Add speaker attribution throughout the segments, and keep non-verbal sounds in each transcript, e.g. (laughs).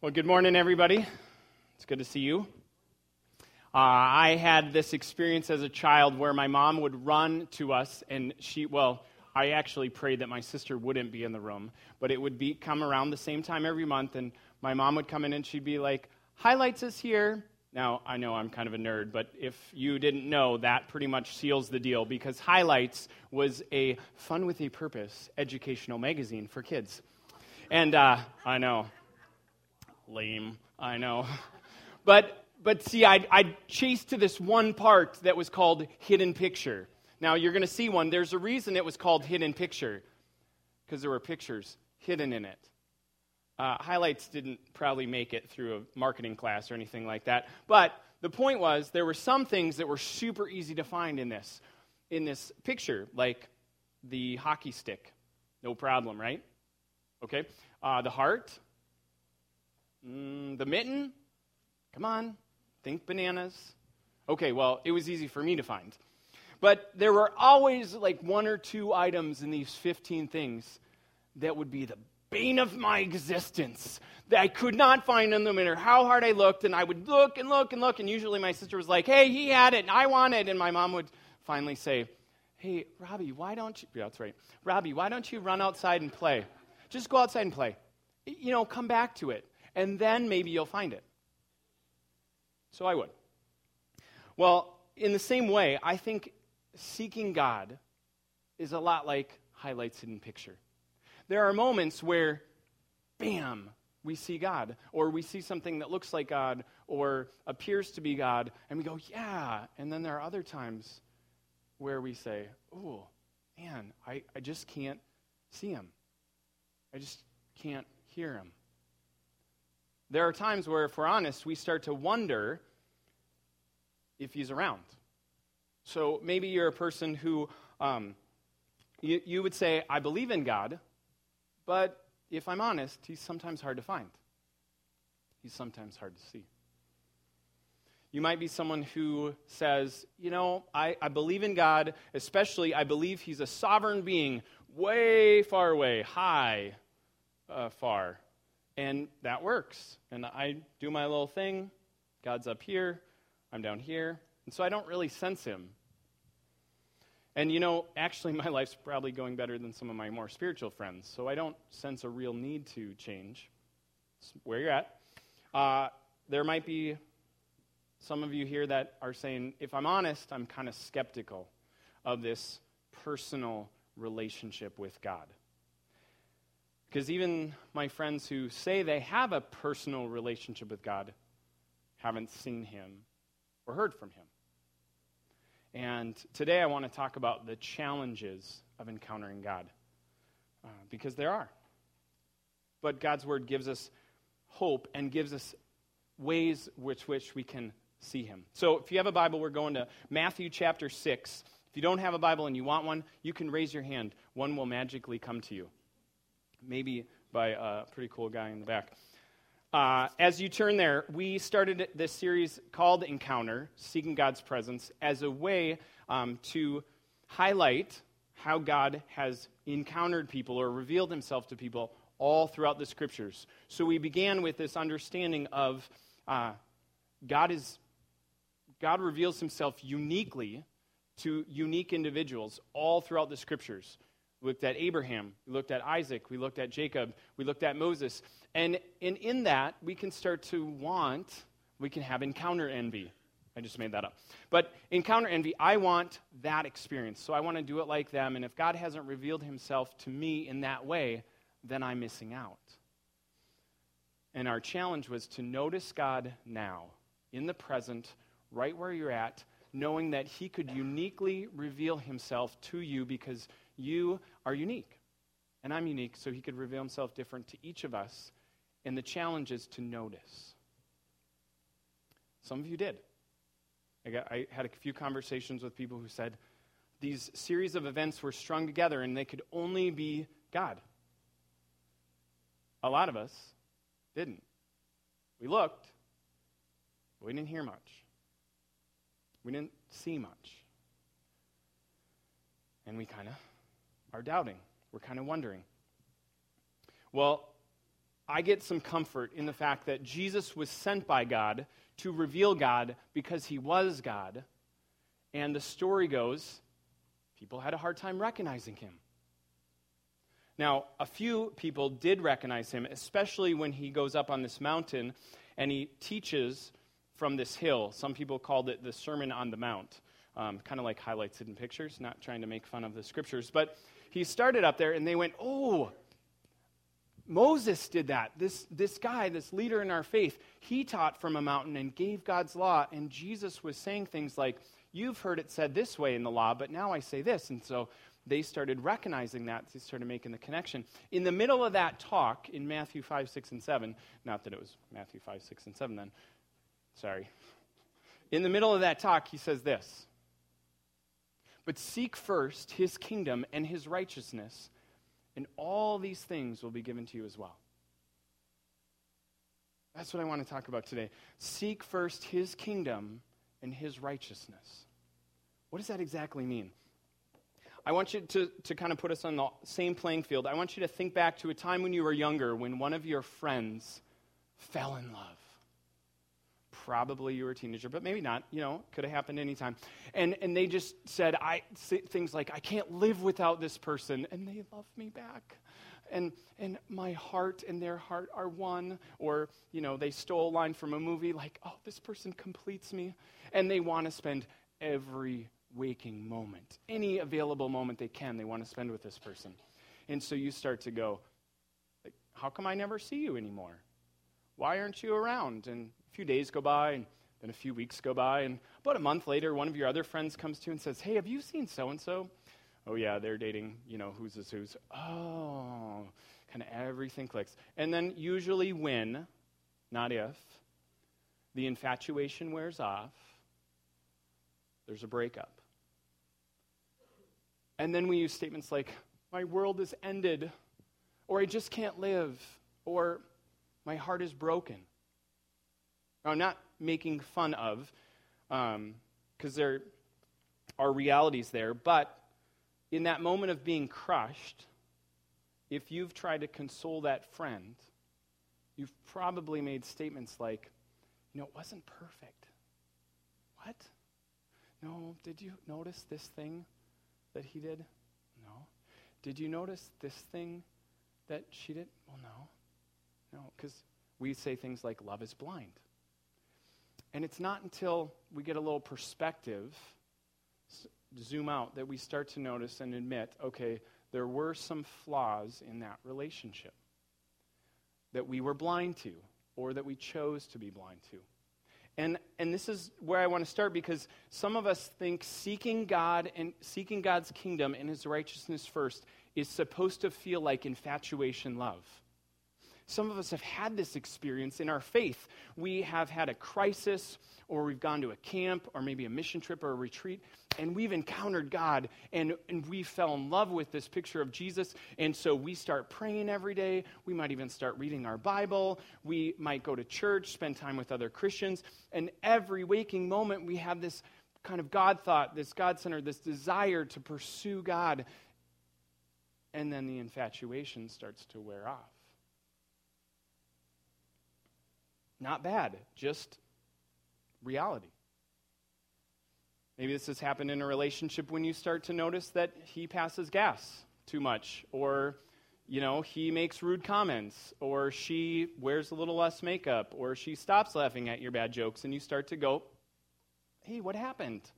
Speaker 1: Well, good morning, everybody. It's good to see you. Uh, I had this experience as a child where my mom would run to us, and she, well, I actually prayed that my sister wouldn't be in the room, but it would be come around the same time every month, and my mom would come in and she'd be like, "Highlights is here." Now, I know I'm kind of a nerd, but if you didn't know, that pretty much seals the deal because Highlights was a fun with a purpose educational magazine for kids. And uh, I know, lame, I know. (laughs) But, but see, I, I chased to this one part that was called Hidden Picture. Now, you're going to see one. There's a reason it was called Hidden Picture, because there were pictures hidden in it. Uh, highlights didn't probably make it through a marketing class or anything like that. But the point was, there were some things that were super easy to find in this, in this picture, like the hockey stick. No problem, right? Okay. Uh, the heart, Mm, the mitten? Come on, think bananas. Okay, well, it was easy for me to find. But there were always like one or two items in these 15 things that would be the bane of my existence that I could not find them no matter how hard I looked. And I would look and look and look. And usually my sister was like, hey, he had it and I want it. And my mom would finally say, hey, Robbie, why don't you? Yeah, that's right. Robbie, why don't you run outside and play? Just go outside and play. You know, come back to it and then maybe you'll find it. So I would. Well, in the same way, I think seeking God is a lot like highlights in picture. There are moments where, bam, we see God, or we see something that looks like God, or appears to be God, and we go, yeah. And then there are other times where we say, oh, man, I, I just can't see him. I just can't hear him. There are times where, if we're honest, we start to wonder if he's around. So maybe you're a person who um, you, you would say, I believe in God, but if I'm honest, he's sometimes hard to find. He's sometimes hard to see. You might be someone who says, You know, I, I believe in God, especially I believe he's a sovereign being way far away, high, uh, far. And that works. And I do my little thing. God's up here, I'm down here. And so I don't really sense him. And you know, actually, my (laughs) life's probably going better than some of my more spiritual friends. So I don't sense a real need to change. It's where you're at. Uh, there might be some of you here that are saying, if I'm honest, I'm kind of skeptical of this personal relationship with God. Because even my friends who say they have a personal relationship with God haven't seen him or heard from him. And today I want to talk about the challenges of encountering God, uh, because there are. But God's word gives us hope and gives us ways which which we can see him. So if you have a Bible, we're going to Matthew chapter 6. If you don't have a Bible and you want one, you can raise your hand. One will magically come to you maybe by a pretty cool guy in the back. Uh, as you turn there, we started this series called Encounter, Seeking God's Presence, as a way um, to highlight how God has encountered people or revealed himself to people all throughout the scriptures. So we began with this understanding of uh, God is God reveals himself uniquely to unique individuals all throughout the scriptures. We looked at Abraham. We looked at Isaac. We looked at Jacob. We looked at Moses. And, and in that, we can start to want, we can have encounter envy. I just made that up. But encounter envy, I want that experience. So I want to do it like them. And if God hasn't revealed himself to me in that way, then I'm missing out. And our challenge was to notice God now, in the present, right where you're at, knowing that he could uniquely reveal himself to you because you are unique. And I'm unique, so he could reveal himself different to each of us. And the challenge is to notice. Some of you did. I, got, I had a few conversations with people who said these series of events were strung together and they could only be God. A lot of us didn't. We looked, but we didn't hear much. We didn't see much. And we kind of are doubting. We're kind of wondering. Well, I get some comfort in the fact that Jesus was sent by God to reveal God because he was God. And the story goes, people had a hard time recognizing him. Now, a few people did recognize him, especially when he goes up on this mountain and he teaches from this hill. Some people called it the Sermon on the Mount, um, kind of like highlights hidden pictures, not trying to make fun of the scriptures. But he started up there and they went, Oh, Moses did that. This, this guy, this leader in our faith, he taught from a mountain and gave God's law. And Jesus was saying things like, You've heard it said this way in the law, but now I say this. And so they started recognizing that. They started making the connection. In the middle of that talk in Matthew 5, 6, and 7, not that it was Matthew 5, 6, and 7 then, sorry. In the middle of that talk, he says this But seek first his kingdom and his righteousness and all these things will be given to you as well. That's what I want to talk about today. Seek first his kingdom and his righteousness. What does that exactly mean? I want you to, to kind of put us on the same playing field. I want you to think back to a time when you were younger when one of your friends fell in love. Probably you were a teenager, but maybe not. You know, could have happened anytime. And, and they just said I, things like, I can't live without this person, and they love me back. And, and my heart and their heart are one. Or, you know, they stole a line from a movie like, oh, this person completes me. And they want to spend every waking moment, any available moment they can, they want to spend with this person. And so you start to go, like, how come I never see you anymore? Why aren't you around? And a few days go by, and then a few weeks go by, and about a month later, one of your other friends comes to you and says, Hey, have you seen so and so? Oh, yeah, they're dating, you know, who's this who's. Oh, kind of everything clicks. And then, usually, when, not if, the infatuation wears off, there's a breakup. And then we use statements like, My world is ended, or I just can't live, or my heart is broken. I'm not making fun of, because um, there are realities there, but in that moment of being crushed, if you've tried to console that friend, you've probably made statements like, you know, it wasn't perfect. What? No, did you notice this thing that he did? No. Did you notice this thing that she did? Well, no. No, because we say things like love is blind. And it's not until we get a little perspective, zoom out, that we start to notice and admit okay, there were some flaws in that relationship that we were blind to or that we chose to be blind to. And, and this is where I want to start because some of us think seeking God and seeking God's kingdom and his righteousness first is supposed to feel like infatuation love. Some of us have had this experience in our faith. We have had a crisis, or we've gone to a camp, or maybe a mission trip or a retreat, and we've encountered God, and, and we fell in love with this picture of Jesus. And so we start praying every day. We might even start reading our Bible. We might go to church, spend time with other Christians. And every waking moment, we have this kind of God thought, this God center, this desire to pursue God. And then the infatuation starts to wear off. Not bad, just reality. Maybe this has happened in a relationship when you start to notice that he passes gas too much, or, you know, he makes rude comments, or she wears a little less makeup, or she stops laughing at your bad jokes, and you start to go, hey, what happened?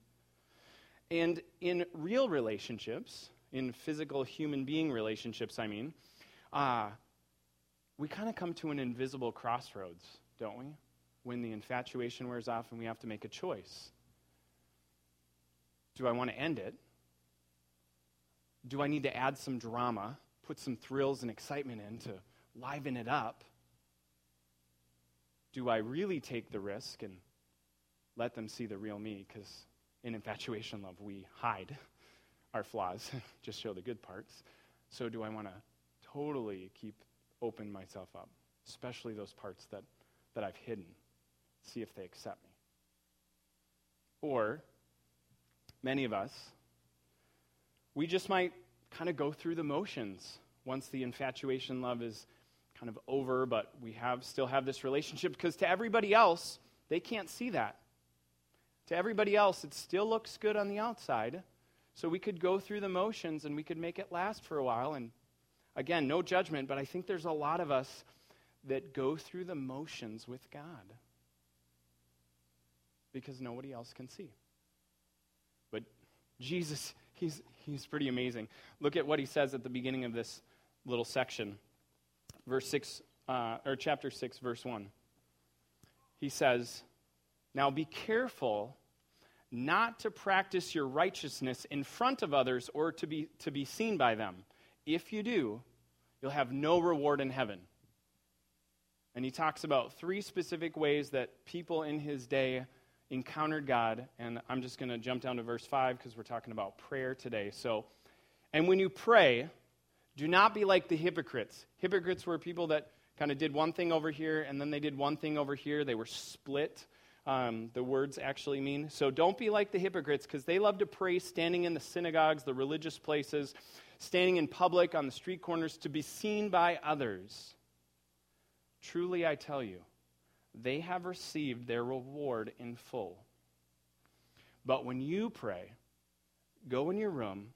Speaker 1: And in real relationships, in physical human being relationships, I mean, uh, we kind of come to an invisible crossroads don't we? When the infatuation wears off and we have to make a choice. Do I want to end it? Do I need to add some drama, put some thrills and excitement in to liven it up? Do I really take the risk and let them see the real me? Because in infatuation love, we hide (laughs) our flaws, (laughs) just show the good parts. So, do I want to totally keep open myself up, especially those parts that that I've hidden, see if they accept me. Or, many of us, we just might kind of go through the motions once the infatuation love is kind of over, but we have still have this relationship because to everybody else, they can't see that. To everybody else, it still looks good on the outside. So we could go through the motions and we could make it last for a while. And again, no judgment, but I think there's a lot of us that go through the motions with God because nobody else can see. But Jesus, he's, he's pretty amazing. Look at what he says at the beginning of this little section, verse 6, uh, or chapter 6, verse 1. He says, Now be careful not to practice your righteousness in front of others or to be, to be seen by them. If you do, you'll have no reward in heaven. And he talks about three specific ways that people in his day encountered God. And I'm just going to jump down to verse 5 because we're talking about prayer today. So, and when you pray, do not be like the hypocrites. Hypocrites were people that kind of did one thing over here and then they did one thing over here. They were split. Um, the words actually mean. So don't be like the hypocrites because they love to pray standing in the synagogues, the religious places, standing in public on the street corners to be seen by others. Truly, I tell you, they have received their reward in full. But when you pray, go in your room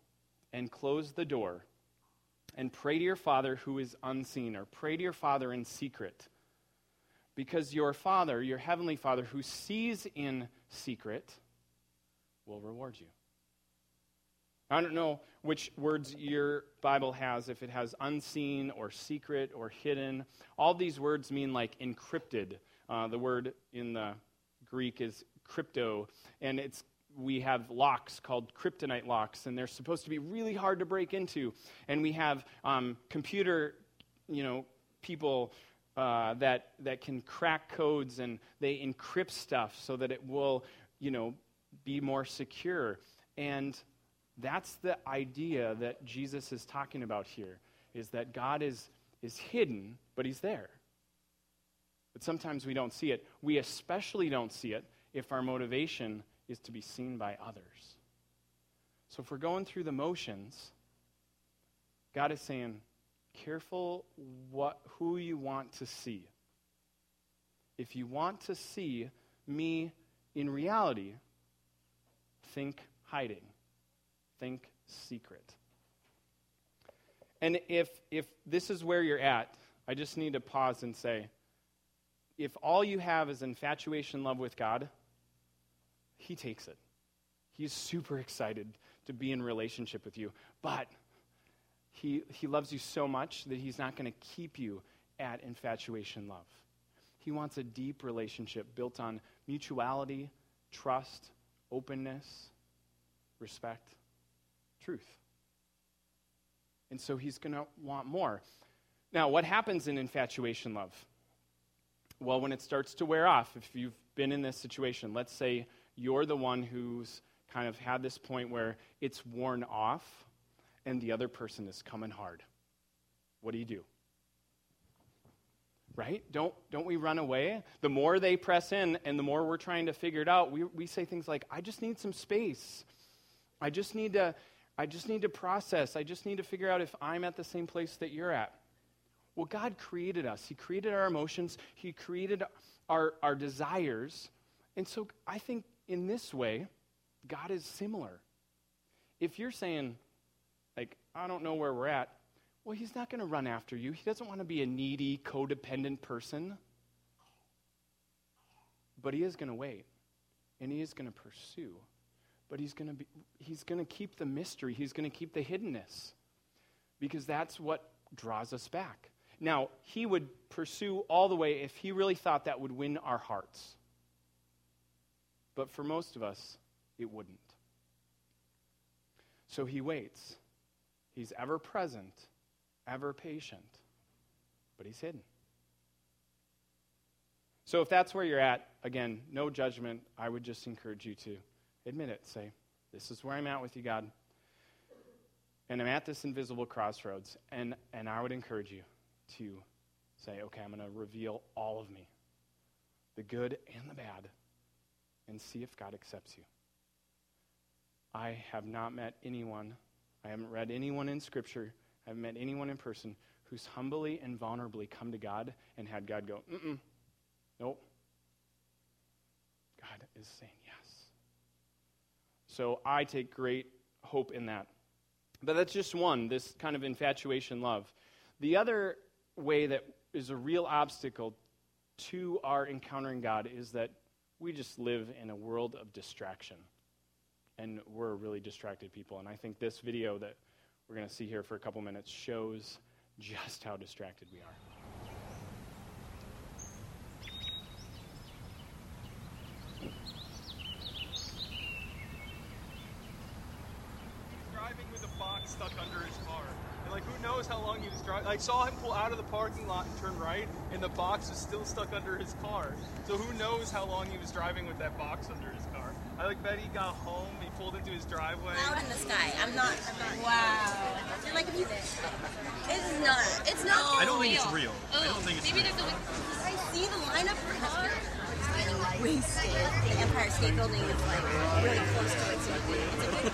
Speaker 1: and close the door and pray to your Father who is unseen, or pray to your Father in secret. Because your Father, your Heavenly Father, who sees in secret, will reward you. I don't know which words your Bible has, if it has unseen or secret or hidden. All these words mean like encrypted. Uh, the word in the Greek is crypto, and it's we have locks called kryptonite locks, and they're supposed to be really hard to break into. And we have um, computer, you know, people uh, that that can crack codes and they encrypt stuff so that it will, you know, be more secure. And that's the idea that Jesus is talking about here is that God is, is hidden, but he's there. But sometimes we don't see it. We especially don't see it if our motivation is to be seen by others. So if we're going through the motions, God is saying, careful what, who you want to see. If you want to see me in reality, think hiding think secret. And if, if this is where you're at, I just need to pause and say if all you have is infatuation love with God, He takes it. He's super excited to be in relationship with you. But he, he loves you so much that He's not going to keep you at infatuation love. He wants a deep relationship built on mutuality, trust, openness, respect truth. And so he's going to want more. Now, what happens in infatuation love? Well, when it starts to wear off, if you've been in this situation, let's say you're the one who's kind of had this point where it's worn off and the other person is coming hard. What do you do? Right? Don't, don't we run away? The more they press in and the more we're trying to figure it out, we, we say things like, I just need some space. I just need to I just need to process. I just need to figure out if I'm at the same place that you're at. Well, God created us. He created our emotions, He created our, our desires. And so I think in this way, God is similar. If you're saying, like, I don't know where we're at, well, He's not going to run after you. He doesn't want to be a needy, codependent person. But He is going to wait, and He is going to pursue but he's going to be he's going to keep the mystery he's going to keep the hiddenness because that's what draws us back. Now he would pursue all the way if he really thought that would win our hearts. But for most of us it wouldn't. So he waits. He's ever present ever patient but he's hidden. So if that's where you're at again no judgment. I would just encourage you to Admit it. Say, This is where I'm at with you, God. And I'm at this invisible crossroads. And, and I would encourage you to say, Okay, I'm going to reveal all of me the good and the bad and see if God accepts you. I have not met anyone, I haven't read anyone in Scripture, I haven't met anyone in person who's humbly and vulnerably come to God and had God go, mm nope. God is saying. So I take great hope in that. But that's just one, this kind of infatuation love. The other way that is a real obstacle to our encountering God is that we just live in a world of distraction. And we're really distracted people. And I think this video that we're going to see here for a couple minutes shows just how distracted we are.
Speaker 2: driving with a box stuck under his car. And like who knows how long he was driving. I saw him pull out of the parking lot and turn right, and the box was still stuck under his car. So who knows how long he was driving with that box under his car. I like bet he got home, he pulled into his driveway.
Speaker 3: Cloud in the sky. I'm not. I'm not.
Speaker 4: Wow.
Speaker 3: You're like if you. It's not. It's not.
Speaker 2: I don't think it's real. I don't think it's
Speaker 4: maybe
Speaker 2: real.
Speaker 4: there's a.
Speaker 3: I see the lineup for car. It's getting wasted. The Empire State Building is like really close to it. So it's a good.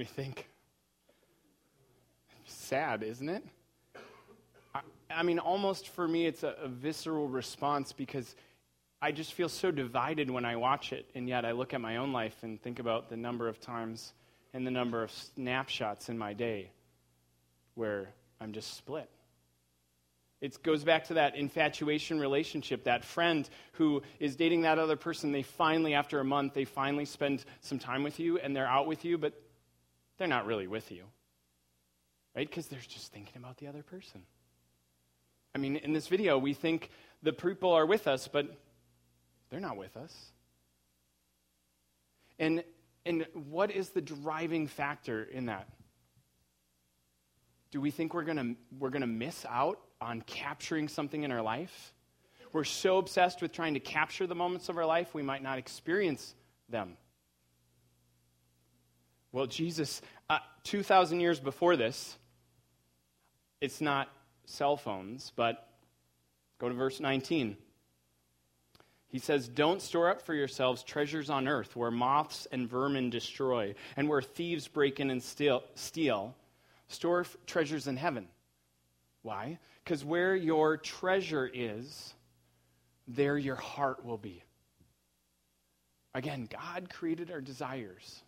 Speaker 1: You think? Sad, isn't it? I, I mean, almost for me, it's a, a visceral response because I just feel so divided when I watch it, and yet I look at my own life and think about the number of times and the number of snapshots in my day where I'm just split. It goes back to that infatuation relationship, that friend who is dating that other person. They finally, after a month, they finally spend some time with you and they're out with you, but they're not really with you. Right? Because they're just thinking about the other person. I mean, in this video, we think the people are with us, but they're not with us. And, and what is the driving factor in that? Do we think we're going we're going to miss out on capturing something in our life? We're so obsessed with trying to capture the moments of our life, we might not experience them. Well, Jesus, uh, 2,000 years before this, it's not cell phones, but go to verse 19. He says, Don't store up for yourselves treasures on earth where moths and vermin destroy and where thieves break in and steal. steal. Store f- treasures in heaven. Why? Because where your treasure is, there your heart will be. Again, God created our desires.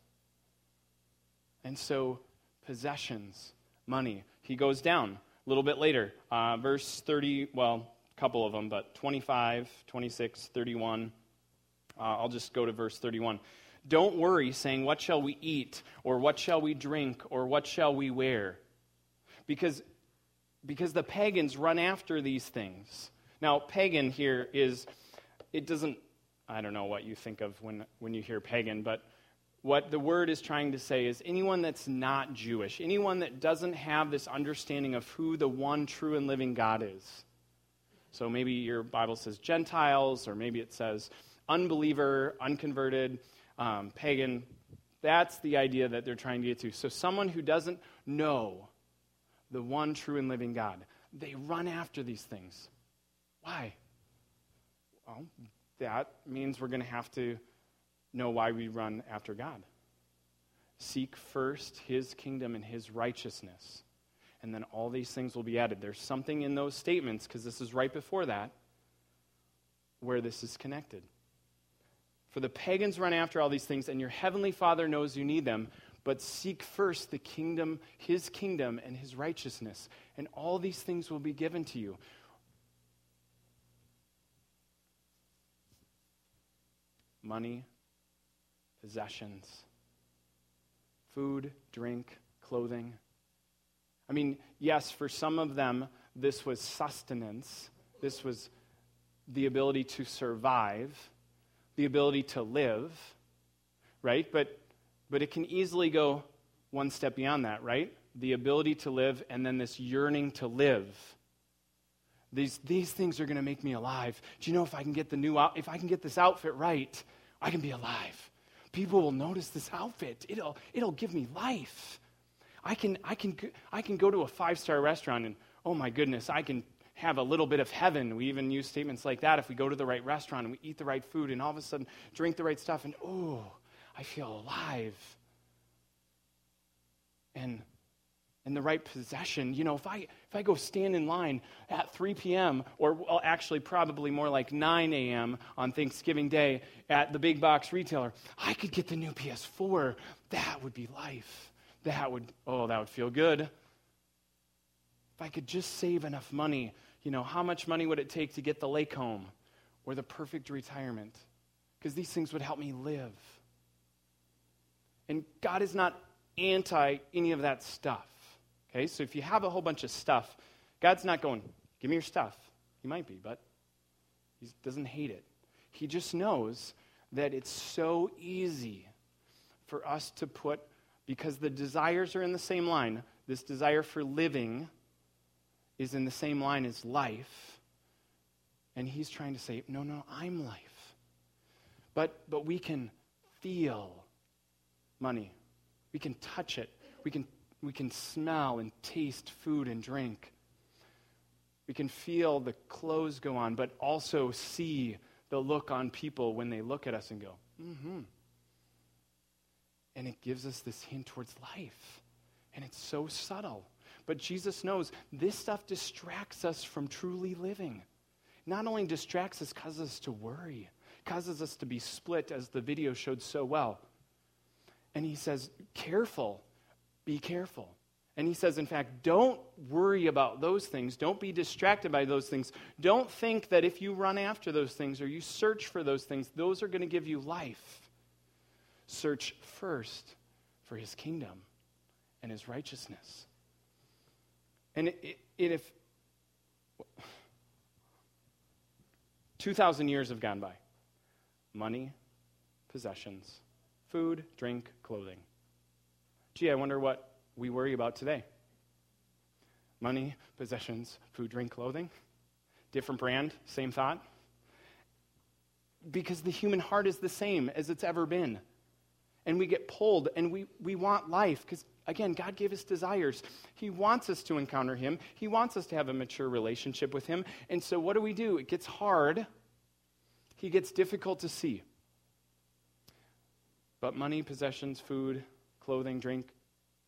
Speaker 1: And so, possessions, money. He goes down a little bit later, uh, verse 30, well, a couple of them, but 25, 26, 31. Uh, I'll just go to verse 31. Don't worry, saying, What shall we eat? Or what shall we drink? Or what shall we wear? Because, because the pagans run after these things. Now, pagan here is, it doesn't, I don't know what you think of when, when you hear pagan, but what the word is trying to say is anyone that's not Jewish, anyone that doesn't have this understanding of who the one true and living God is. So maybe your Bible says Gentiles, or maybe it says unbeliever, unconverted, um, pagan. That's the idea that they're trying to get to. So someone who doesn't know the one true and living God, they run after these things. Why? Well, that means we're going to have to know why we run after God. Seek first his kingdom and his righteousness, and then all these things will be added. There's something in those statements, because this is right before that, where this is connected. For the pagans run after all these things, and your heavenly Father knows you need them, but seek first the kingdom, his kingdom, and his righteousness, and all these things will be given to you. Money, possessions, food, drink, clothing. I mean, yes, for some of them, this was sustenance, this was the ability to survive, the ability to live, right? But, but it can easily go one step beyond that, right? The ability to live and then this yearning to live. These, these things are going to make me alive. Do you know if I can get the new out, if I can get this outfit right, I can be alive. People will notice this outfit. It'll, it'll give me life. I can, I, can, I can go to a five star restaurant and, oh my goodness, I can have a little bit of heaven. We even use statements like that if we go to the right restaurant and we eat the right food and all of a sudden drink the right stuff and, oh, I feel alive. And and the right possession. You know, if I if I go stand in line at 3 p.m. or well, actually probably more like 9 a.m. on Thanksgiving Day at the big box retailer, I could get the new PS4. That would be life. That would oh, that would feel good. If I could just save enough money, you know, how much money would it take to get the lake home or the perfect retirement? Because these things would help me live. And God is not anti any of that stuff. Okay, so if you have a whole bunch of stuff, God's not going, give me your stuff. He might be, but he doesn't hate it. He just knows that it's so easy for us to put, because the desires are in the same line, this desire for living is in the same line as life. And he's trying to say, no, no, I'm life. But, but we can feel money. We can touch it. We can we can smell and taste food and drink. We can feel the clothes go on, but also see the look on people when they look at us and go, mm hmm. And it gives us this hint towards life. And it's so subtle. But Jesus knows this stuff distracts us from truly living. Not only distracts us, causes us to worry, causes us to be split, as the video showed so well. And he says, careful be careful. And he says, in fact, don't worry about those things. Don't be distracted by those things. Don't think that if you run after those things or you search for those things, those are going to give you life. Search first for his kingdom and his righteousness. And it, it, if 2,000 years have gone by money, possessions, food, drink, clothing. Gee, I wonder what we worry about today. Money, possessions, food, drink, clothing. Different brand, same thought. Because the human heart is the same as it's ever been. And we get pulled and we, we want life because, again, God gave us desires. He wants us to encounter Him, He wants us to have a mature relationship with Him. And so, what do we do? It gets hard, He gets difficult to see. But money, possessions, food, clothing, drink.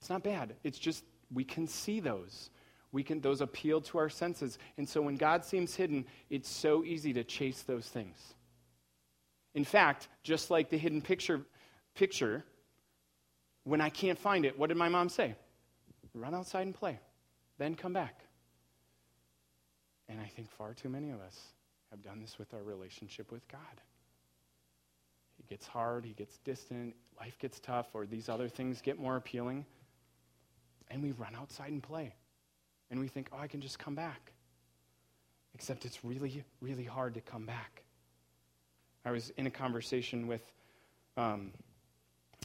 Speaker 1: It's not bad. It's just we can see those. We can those appeal to our senses. And so when God seems hidden, it's so easy to chase those things. In fact, just like the hidden picture picture, when I can't find it, what did my mom say? Run outside and play. Then come back. And I think far too many of us have done this with our relationship with God. It gets hard, he gets distant, life gets tough, or these other things get more appealing. And we run outside and play. And we think, oh, I can just come back. Except it's really, really hard to come back. I was in a conversation with um,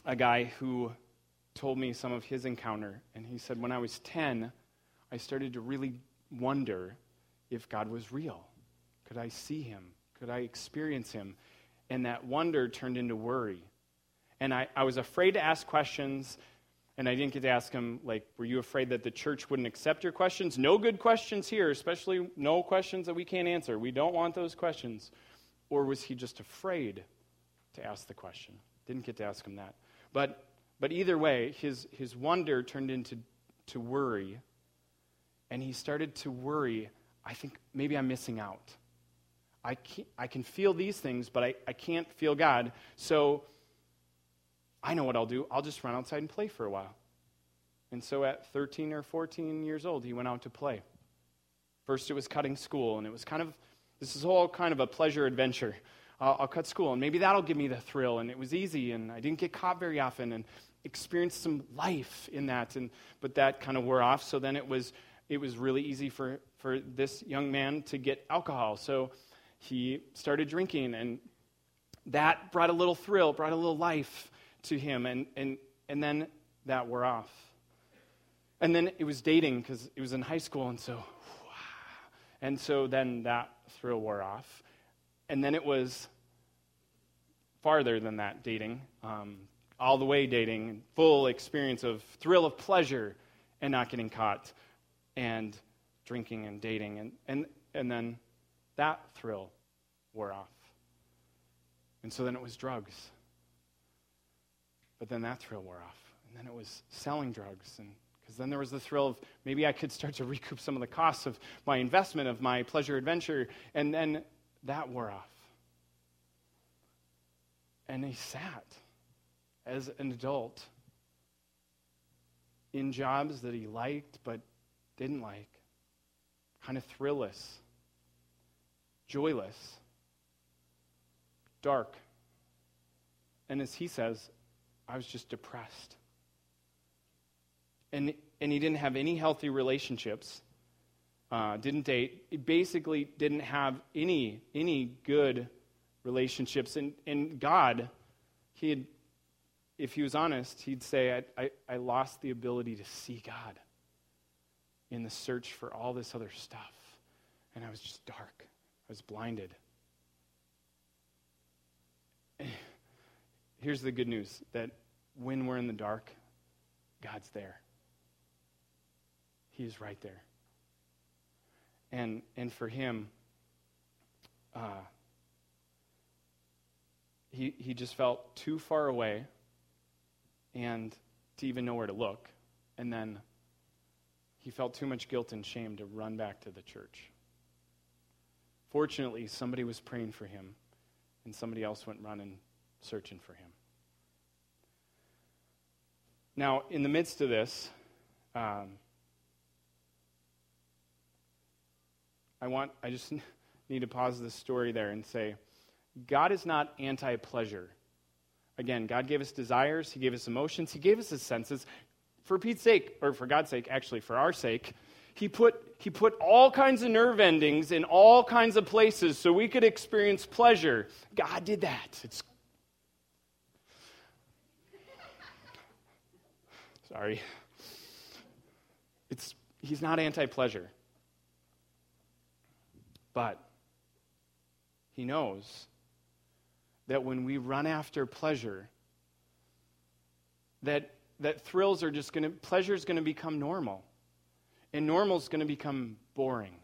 Speaker 1: a guy who told me some of his encounter. And he said, when I was 10, I started to really wonder if God was real. Could I see him? Could I experience him? And that wonder turned into worry. And I, I was afraid to ask questions, and I didn't get to ask him, like, were you afraid that the church wouldn't accept your questions? No good questions here, especially no questions that we can't answer. We don't want those questions. Or was he just afraid to ask the question? Didn't get to ask him that. But, but either way, his, his wonder turned into to worry. And he started to worry I think maybe I'm missing out. I, can I can feel these things, but I, I can't feel God. So I know what I'll do. I'll just run outside and play for a while. And so at 13 or 14 years old, he went out to play. First, it was cutting school, and it was kind of, this is all kind of a pleasure adventure. I'll, I'll cut school, and maybe that'll give me the thrill. And it was easy, and I didn't get caught very often, and experienced some life in that. And, but that kind of wore off. So then it was, it was really easy for, for this young man to get alcohol. So he started drinking, and that brought a little thrill, brought a little life to him, and, and, and then that wore off. And then it was dating because it was in high school, and so, (sighs) and so then that thrill wore off. And then it was farther than that dating, um, all the way dating, full experience of thrill of pleasure and not getting caught, and drinking and dating. And, and, and then that thrill wore off. And so then it was drugs. But then that thrill wore off. And then it was selling drugs. And because then there was the thrill of maybe I could start to recoup some of the costs of my investment, of my pleasure adventure. And then that wore off. And he sat as an adult in jobs that he liked but didn't like, kind of thrillless, joyless, dark. And as he says, I was just depressed. And, and he didn't have any healthy relationships, uh, didn't date, he basically didn't have any, any good relationships. And, and God, he had, if he was honest, he'd say, I, I, I lost the ability to see God in the search for all this other stuff. And I was just dark, was blinded. Here's the good news that when we're in the dark, God's there. He's right there. And, and for him, uh, he, he just felt too far away and to even know where to look. And then he felt too much guilt and shame to run back to the church. Fortunately, somebody was praying for him, and somebody else went running searching for him. Now, in the midst of this, um, I want, I just (laughs) need to pause this story there and say, God is not anti pleasure. Again, God gave us desires, He gave us emotions, He gave us His senses. For Pete's sake, or for God's sake, actually, for our sake, He put, he put all kinds of nerve endings in all kinds of places so we could experience pleasure. God did that. It's Sorry. It's, he's not anti pleasure. But he knows that when we run after pleasure, that, that thrills are just going to, pleasure is going to become normal. And normal is going to become boring.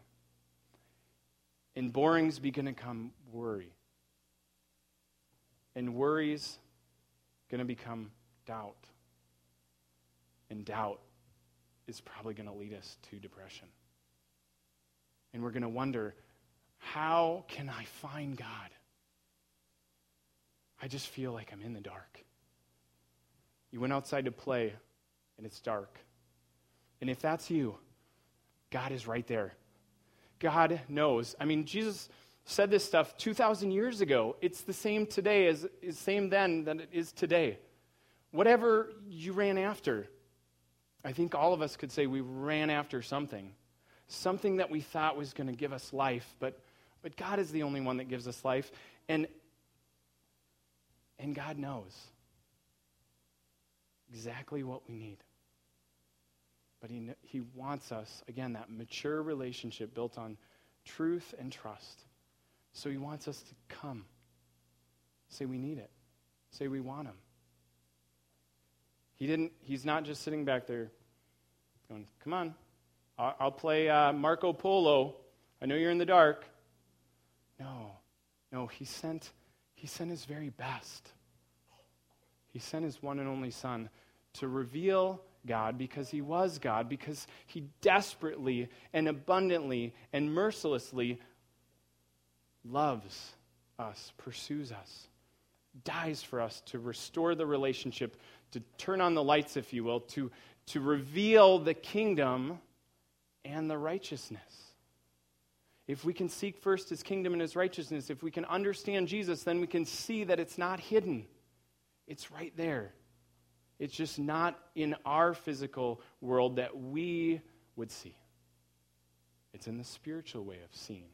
Speaker 1: And boring's going to become worry. And worry's going to become doubt. And doubt is probably going to lead us to depression. And we're going to wonder how can I find God? I just feel like I'm in the dark. You went outside to play, and it's dark. And if that's you, God is right there. God knows. I mean, Jesus said this stuff 2,000 years ago. It's the same today as is same then than it is today. Whatever you ran after, I think all of us could say we ran after something, something that we thought was going to give us life, but, but God is the only one that gives us life. And, and God knows exactly what we need. But he, he wants us, again, that mature relationship built on truth and trust. So he wants us to come. Say we need it. Say we want him. He didn't, he's not just sitting back there going, come on, I'll, play uh, Marco Polo. I know you're in the dark. No, No, he sent, he sent his very best. He sent his one and only Son to reveal God because he was God, because he desperately and abundantly and mercilessly loves us, pursues us, dies for us to restore the relationship, to turn on the lights, if you will, to, to reveal the kingdom and the righteousness. If we can seek first his kingdom and his righteousness, if we can understand Jesus, then we can see that it's not hidden. It's right there. It's just not in our physical world that we would see. It's in the spiritual way of seeing.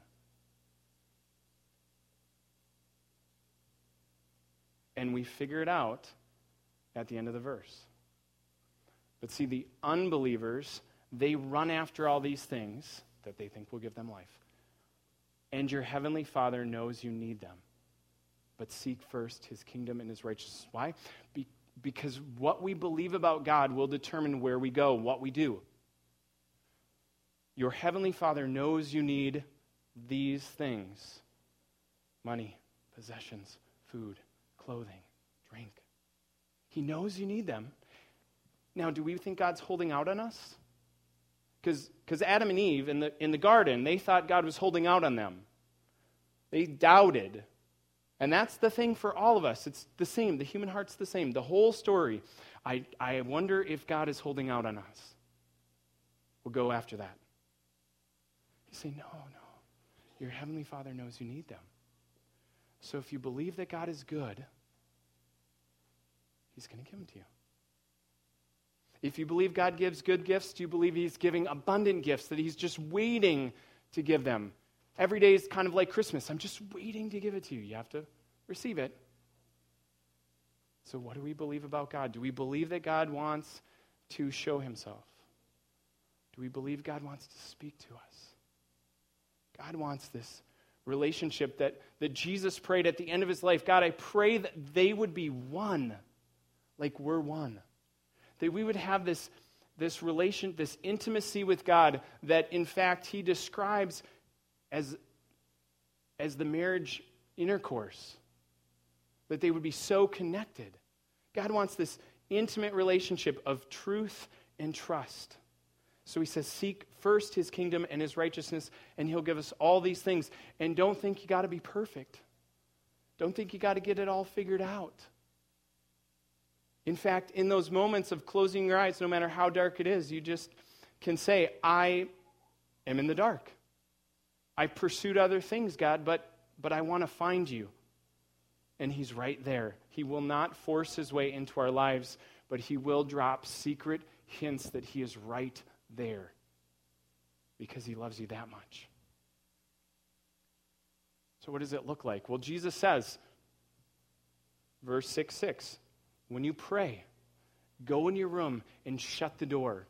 Speaker 1: And we figure it out at the end of the verse. But see, the unbelievers, they run after all these things that they think will give them life. And your heavenly Father knows you need them. But seek first his kingdom and his righteousness. Why? Be- because what we believe about God will determine where we go, what we do. Your heavenly Father knows you need these things money, possessions, food, clothing, drink. He knows you need them. Now, do we think God's holding out on us? Because Adam and Eve in the, in the garden, they thought God was holding out on them. They doubted. And that's the thing for all of us. It's the same. The human heart's the same. The whole story. I, I wonder if God is holding out on us. We'll go after that. You say, no, no. Your Heavenly Father knows you need them. So if you believe that God is good, He's going to give them to you. If you believe God gives good gifts, do you believe He's giving abundant gifts, that He's just waiting to give them? Every day is kind of like Christmas. I'm just waiting to give it to you. You have to receive it. So, what do we believe about God? Do we believe that God wants to show Himself? Do we believe God wants to speak to us? God wants this relationship that, that Jesus prayed at the end of his life. God, I pray that they would be one, like we're one. That we would have this, this relation, this intimacy with God that, in fact, he describes as, as the marriage intercourse. That they would be so connected. God wants this intimate relationship of truth and trust. So he says, Seek first his kingdom and his righteousness, and he'll give us all these things. And don't think you got to be perfect. Don't think you got to get it all figured out. In fact, in those moments of closing your eyes, no matter how dark it is, you just can say, I am in the dark. I pursued other things, God, but, but I want to find you. And He's right there. He will not force His way into our lives, but He will drop secret hints that He is right there because He loves you that much. So, what does it look like? Well, Jesus says, verse 6 6, when you pray, go in your room and shut the door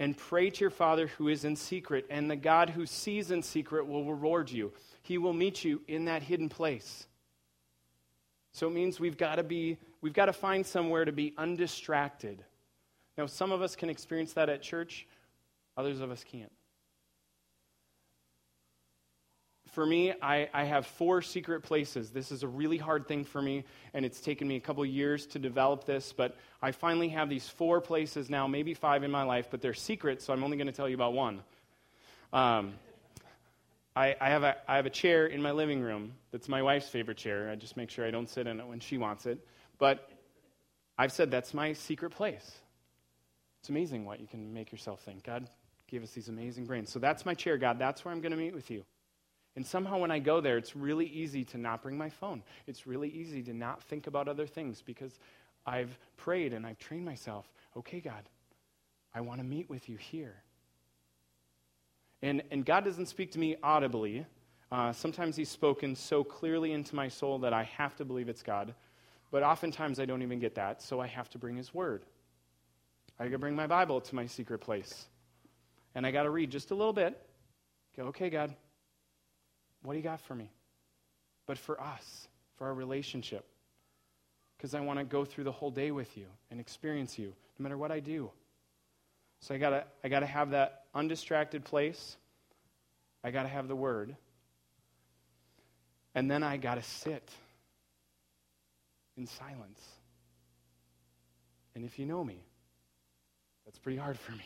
Speaker 1: and pray to your Father who is in secret, and the God who sees in secret will reward you. He will meet you in that hidden place. So it means we've got to be we've got to find somewhere to be undistracted. Now some of us can experience that at church, others of us can't. For me, I, I, have four secret places. This is a really hard thing for me, and it's taken me a couple years to develop this, but I finally have these four places now, maybe five in my life, but they're secret, so I'm only going to tell you about one. Um, I, I, have a, I have a chair in my living room that's my wife's favorite chair. I just make sure I don't sit in it when she wants it. But I've said that's my secret place. It's amazing what you can make yourself think. God gave us these amazing brains. So that's my chair, God. That's where I'm going to meet with you. And somehow when I go there, it's really easy to not bring my phone. It's really easy to not think about other things because I've prayed and I've trained myself. Okay, God, I want to meet with you here. And, and God doesn't speak to me audibly. Uh, sometimes He's spoken so clearly into my soul that I have to believe it's God. But oftentimes I don't even get that, so I have to bring His Word. I got to bring my Bible to my secret place. And I got to read just a little bit. Go, okay, God, what do you got for me? But for us, for our relationship. Because I want to go through the whole day with you and experience you, no matter what I do. So I gotta I gotta have that undistracted place. I gotta have the word. And then I got to sit in silence. And if you know me, that's pretty hard for me.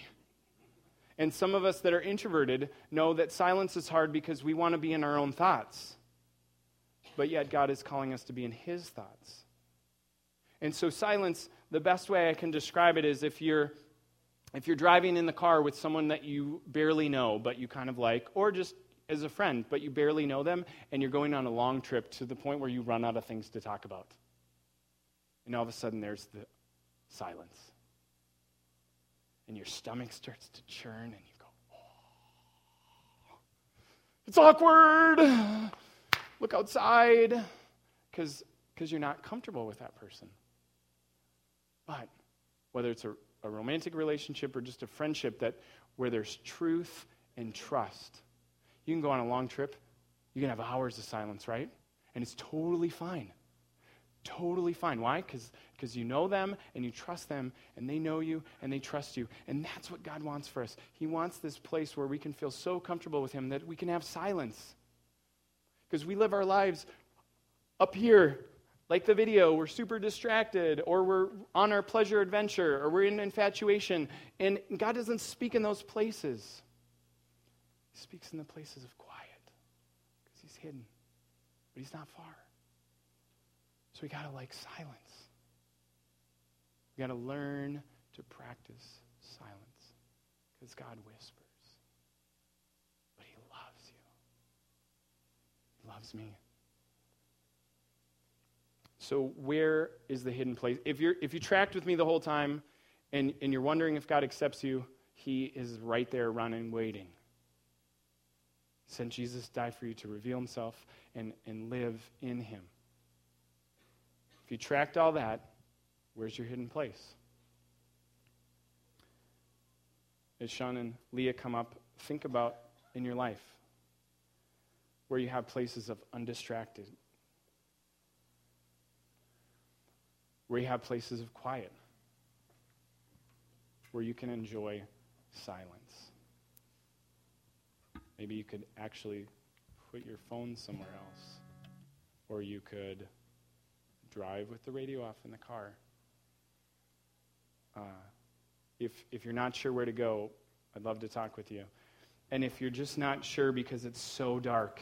Speaker 1: And some of us that are introverted know that silence is hard because we want to be in our own thoughts. But yet, God is calling us to be in His thoughts. And so, silence, the best way I can describe it is if you're, if you're driving in the car with someone that you barely know, but you kind of like, or just as a friend, but you barely know them, and you're going on a long trip to the point where you run out of things to talk about. And all of a sudden, there's the silence. And your stomach starts to churn, and you go, oh, it's awkward. Look outside. Because you're not comfortable with that person. But whether it's a, a romantic relationship or just a friendship that where there's truth and trust, you can go on a long trip, you can have hours of silence, right? And it's totally fine. Totally fine. Why? Because you know them and you trust them and they know you and they trust you. And that's what God wants for us. He wants this place where we can feel so comfortable with Him that we can have silence. Because we live our lives up here, like the video, we're super distracted, or we're on our pleasure adventure, or we're in infatuation. And God doesn't speak in those places. He speaks in the places of quiet because He's hidden, but He's not far. So we got to like silence. We got to learn to practice silence because God whispers. But He loves you, He loves me. So, where is the hidden place? If, you're, if you tracked with me the whole time and, and you're wondering if God accepts you, He is right there running, waiting. Sent Jesus die for you to reveal Himself and, and live in Him. You tracked all that, where's your hidden place? As Sean and Leah come up, think about in your life where you have places of undistracted, where you have places of quiet, where you can enjoy silence. Maybe you could actually put your phone somewhere else, or you could drive with the radio off in the car. Uh, if, if you're not sure where to go, I'd love to talk with you. And if you're just not sure because it's so dark,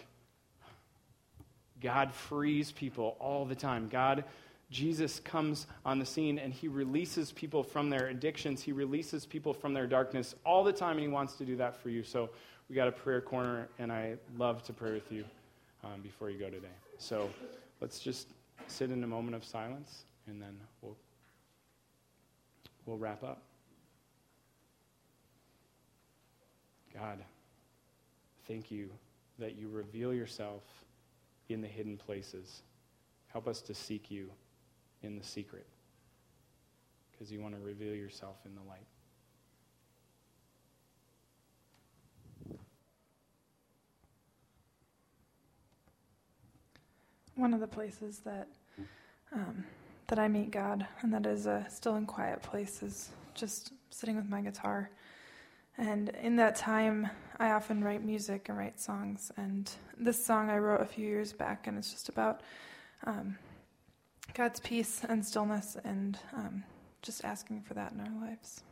Speaker 1: God frees people all the time. God, Jesus comes on the scene and he releases people from their addictions. He releases people from their darkness all the time, and he wants to do that for you. So we got a prayer corner, and I love to pray with you um, before you go today. So let's just sit in a moment of silence, and then we'll, we'll wrap up. God, thank you that you reveal yourself in the hidden places. Help us to seek you in the secret because you want to reveal yourself in the light.
Speaker 4: One of the places that um, that I meet God, and that is a still and quiet place, is just sitting with my guitar. And in that time, I often write music and write songs. And this song I wrote a few years back, and it's just about um, God's peace and stillness, and um, just asking for that in our lives.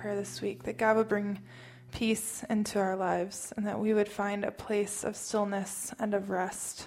Speaker 4: Prayer this week that God would bring peace into our lives and that we would find a place of stillness and of rest.